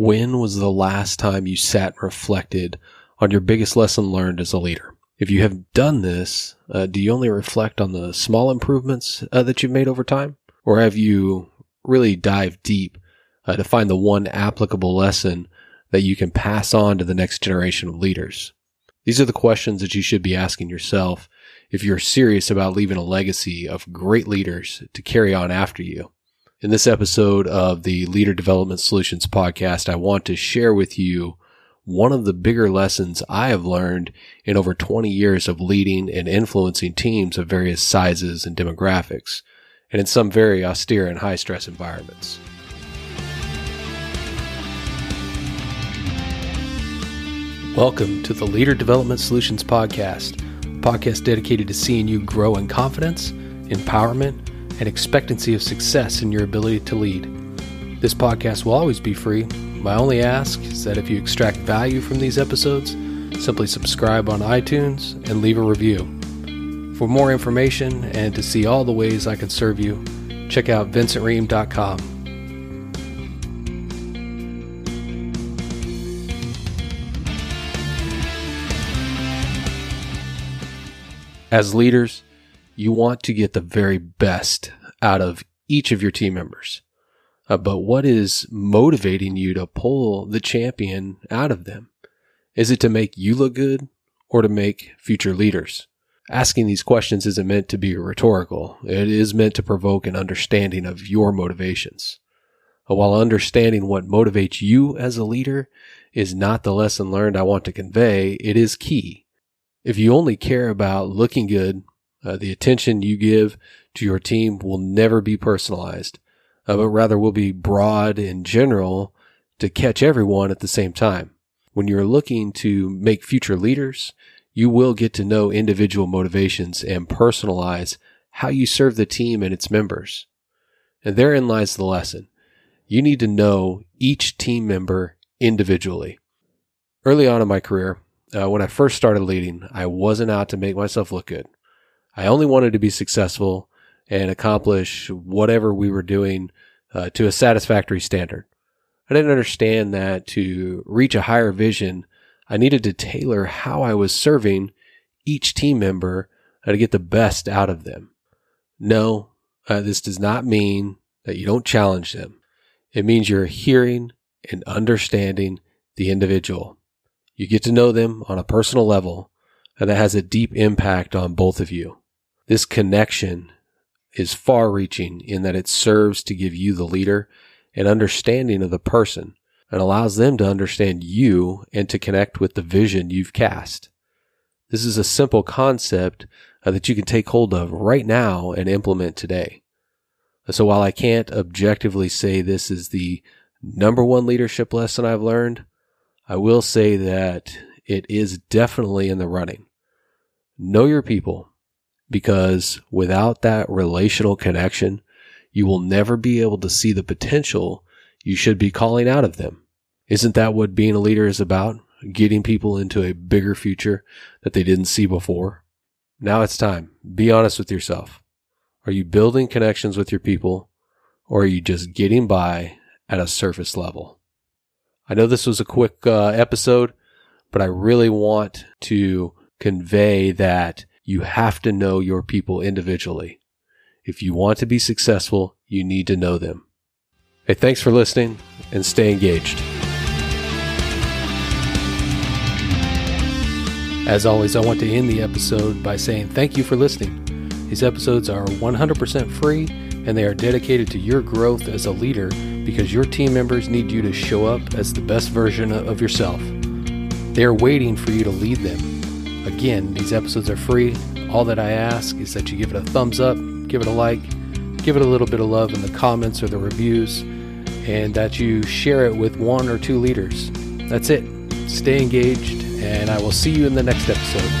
When was the last time you sat and reflected on your biggest lesson learned as a leader? If you have done this, uh, do you only reflect on the small improvements uh, that you've made over time? Or have you really dived deep uh, to find the one applicable lesson that you can pass on to the next generation of leaders? These are the questions that you should be asking yourself if you're serious about leaving a legacy of great leaders to carry on after you. In this episode of the Leader Development Solutions podcast, I want to share with you one of the bigger lessons I have learned in over 20 years of leading and influencing teams of various sizes and demographics, and in some very austere and high stress environments. Welcome to the Leader Development Solutions podcast, a podcast dedicated to seeing you grow in confidence, empowerment, and expectancy of success in your ability to lead. This podcast will always be free. My only ask is that if you extract value from these episodes, simply subscribe on iTunes and leave a review. For more information and to see all the ways I can serve you, check out vincentream.com. As leaders, you want to get the very best out of each of your team members. Uh, but what is motivating you to pull the champion out of them? Is it to make you look good or to make future leaders? Asking these questions isn't meant to be rhetorical. It is meant to provoke an understanding of your motivations. Uh, while understanding what motivates you as a leader is not the lesson learned I want to convey, it is key. If you only care about looking good uh, the attention you give to your team will never be personalized, uh, but rather will be broad and general to catch everyone at the same time. When you're looking to make future leaders, you will get to know individual motivations and personalize how you serve the team and its members. And therein lies the lesson. You need to know each team member individually. Early on in my career, uh, when I first started leading, I wasn't out to make myself look good. I only wanted to be successful and accomplish whatever we were doing uh, to a satisfactory standard. I didn't understand that to reach a higher vision, I needed to tailor how I was serving each team member to get the best out of them. No, uh, this does not mean that you don't challenge them. It means you're hearing and understanding the individual. You get to know them on a personal level, and that has a deep impact on both of you. This connection is far reaching in that it serves to give you, the leader, an understanding of the person and allows them to understand you and to connect with the vision you've cast. This is a simple concept uh, that you can take hold of right now and implement today. So while I can't objectively say this is the number one leadership lesson I've learned, I will say that it is definitely in the running. Know your people because without that relational connection, you will never be able to see the potential you should be calling out of them. Isn't that what being a leader is about? Getting people into a bigger future that they didn't see before? Now it's time. Be honest with yourself. Are you building connections with your people or are you just getting by at a surface level? I know this was a quick uh, episode, but I really want to convey that you have to know your people individually. If you want to be successful, you need to know them. Hey, thanks for listening and stay engaged. As always, I want to end the episode by saying thank you for listening. These episodes are 100% free and they are dedicated to your growth as a leader because your team members need you to show up as the best version of yourself. They are waiting for you to lead them Again, these episodes are free. All that I ask is that you give it a thumbs up, give it a like, give it a little bit of love in the comments or the reviews, and that you share it with one or two leaders. That's it. Stay engaged, and I will see you in the next episode.